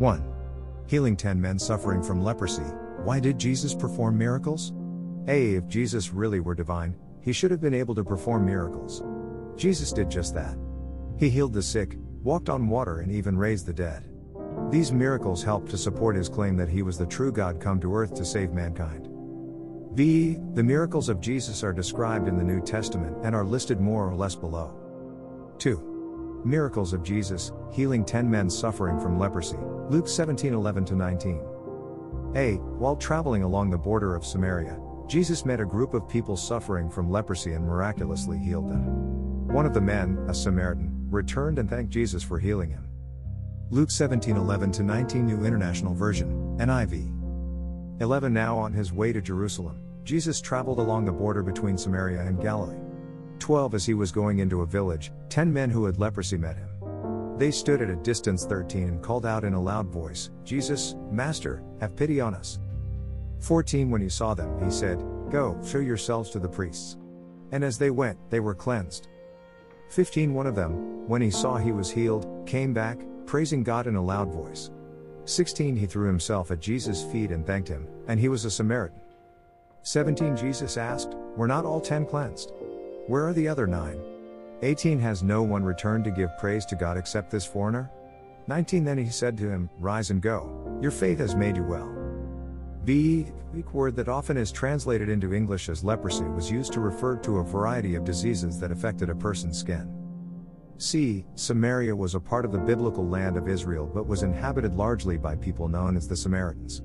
1. Healing 10 men suffering from leprosy. Why did Jesus perform miracles? A. If Jesus really were divine, he should have been able to perform miracles. Jesus did just that. He healed the sick, walked on water, and even raised the dead. These miracles helped to support his claim that he was the true God come to earth to save mankind. B. The miracles of Jesus are described in the New Testament and are listed more or less below. 2. Miracles of Jesus, healing 10 men suffering from leprosy. Luke 17:11 19. A. While traveling along the border of Samaria, Jesus met a group of people suffering from leprosy and miraculously healed them. One of the men, a Samaritan, returned and thanked Jesus for healing him. Luke 17:11 19 New International Version, NIV. 11 Now on his way to Jerusalem, Jesus traveled along the border between Samaria and Galilee. 12 As he was going into a village, 10 men who had leprosy met him. They stood at a distance 13 and called out in a loud voice, Jesus, Master, have pity on us. 14 When he saw them, he said, Go, show yourselves to the priests. And as they went, they were cleansed. 15 One of them, when he saw he was healed, came back, praising God in a loud voice. 16 He threw himself at Jesus' feet and thanked him, and he was a Samaritan. 17 Jesus asked, Were not all ten cleansed? Where are the other nine? 18 Has no one returned to give praise to God except this foreigner? 19 Then he said to him, Rise and go, your faith has made you well. B. Greek word that often is translated into English as leprosy was used to refer to a variety of diseases that affected a person's skin. C. Samaria was a part of the biblical land of Israel but was inhabited largely by people known as the Samaritans.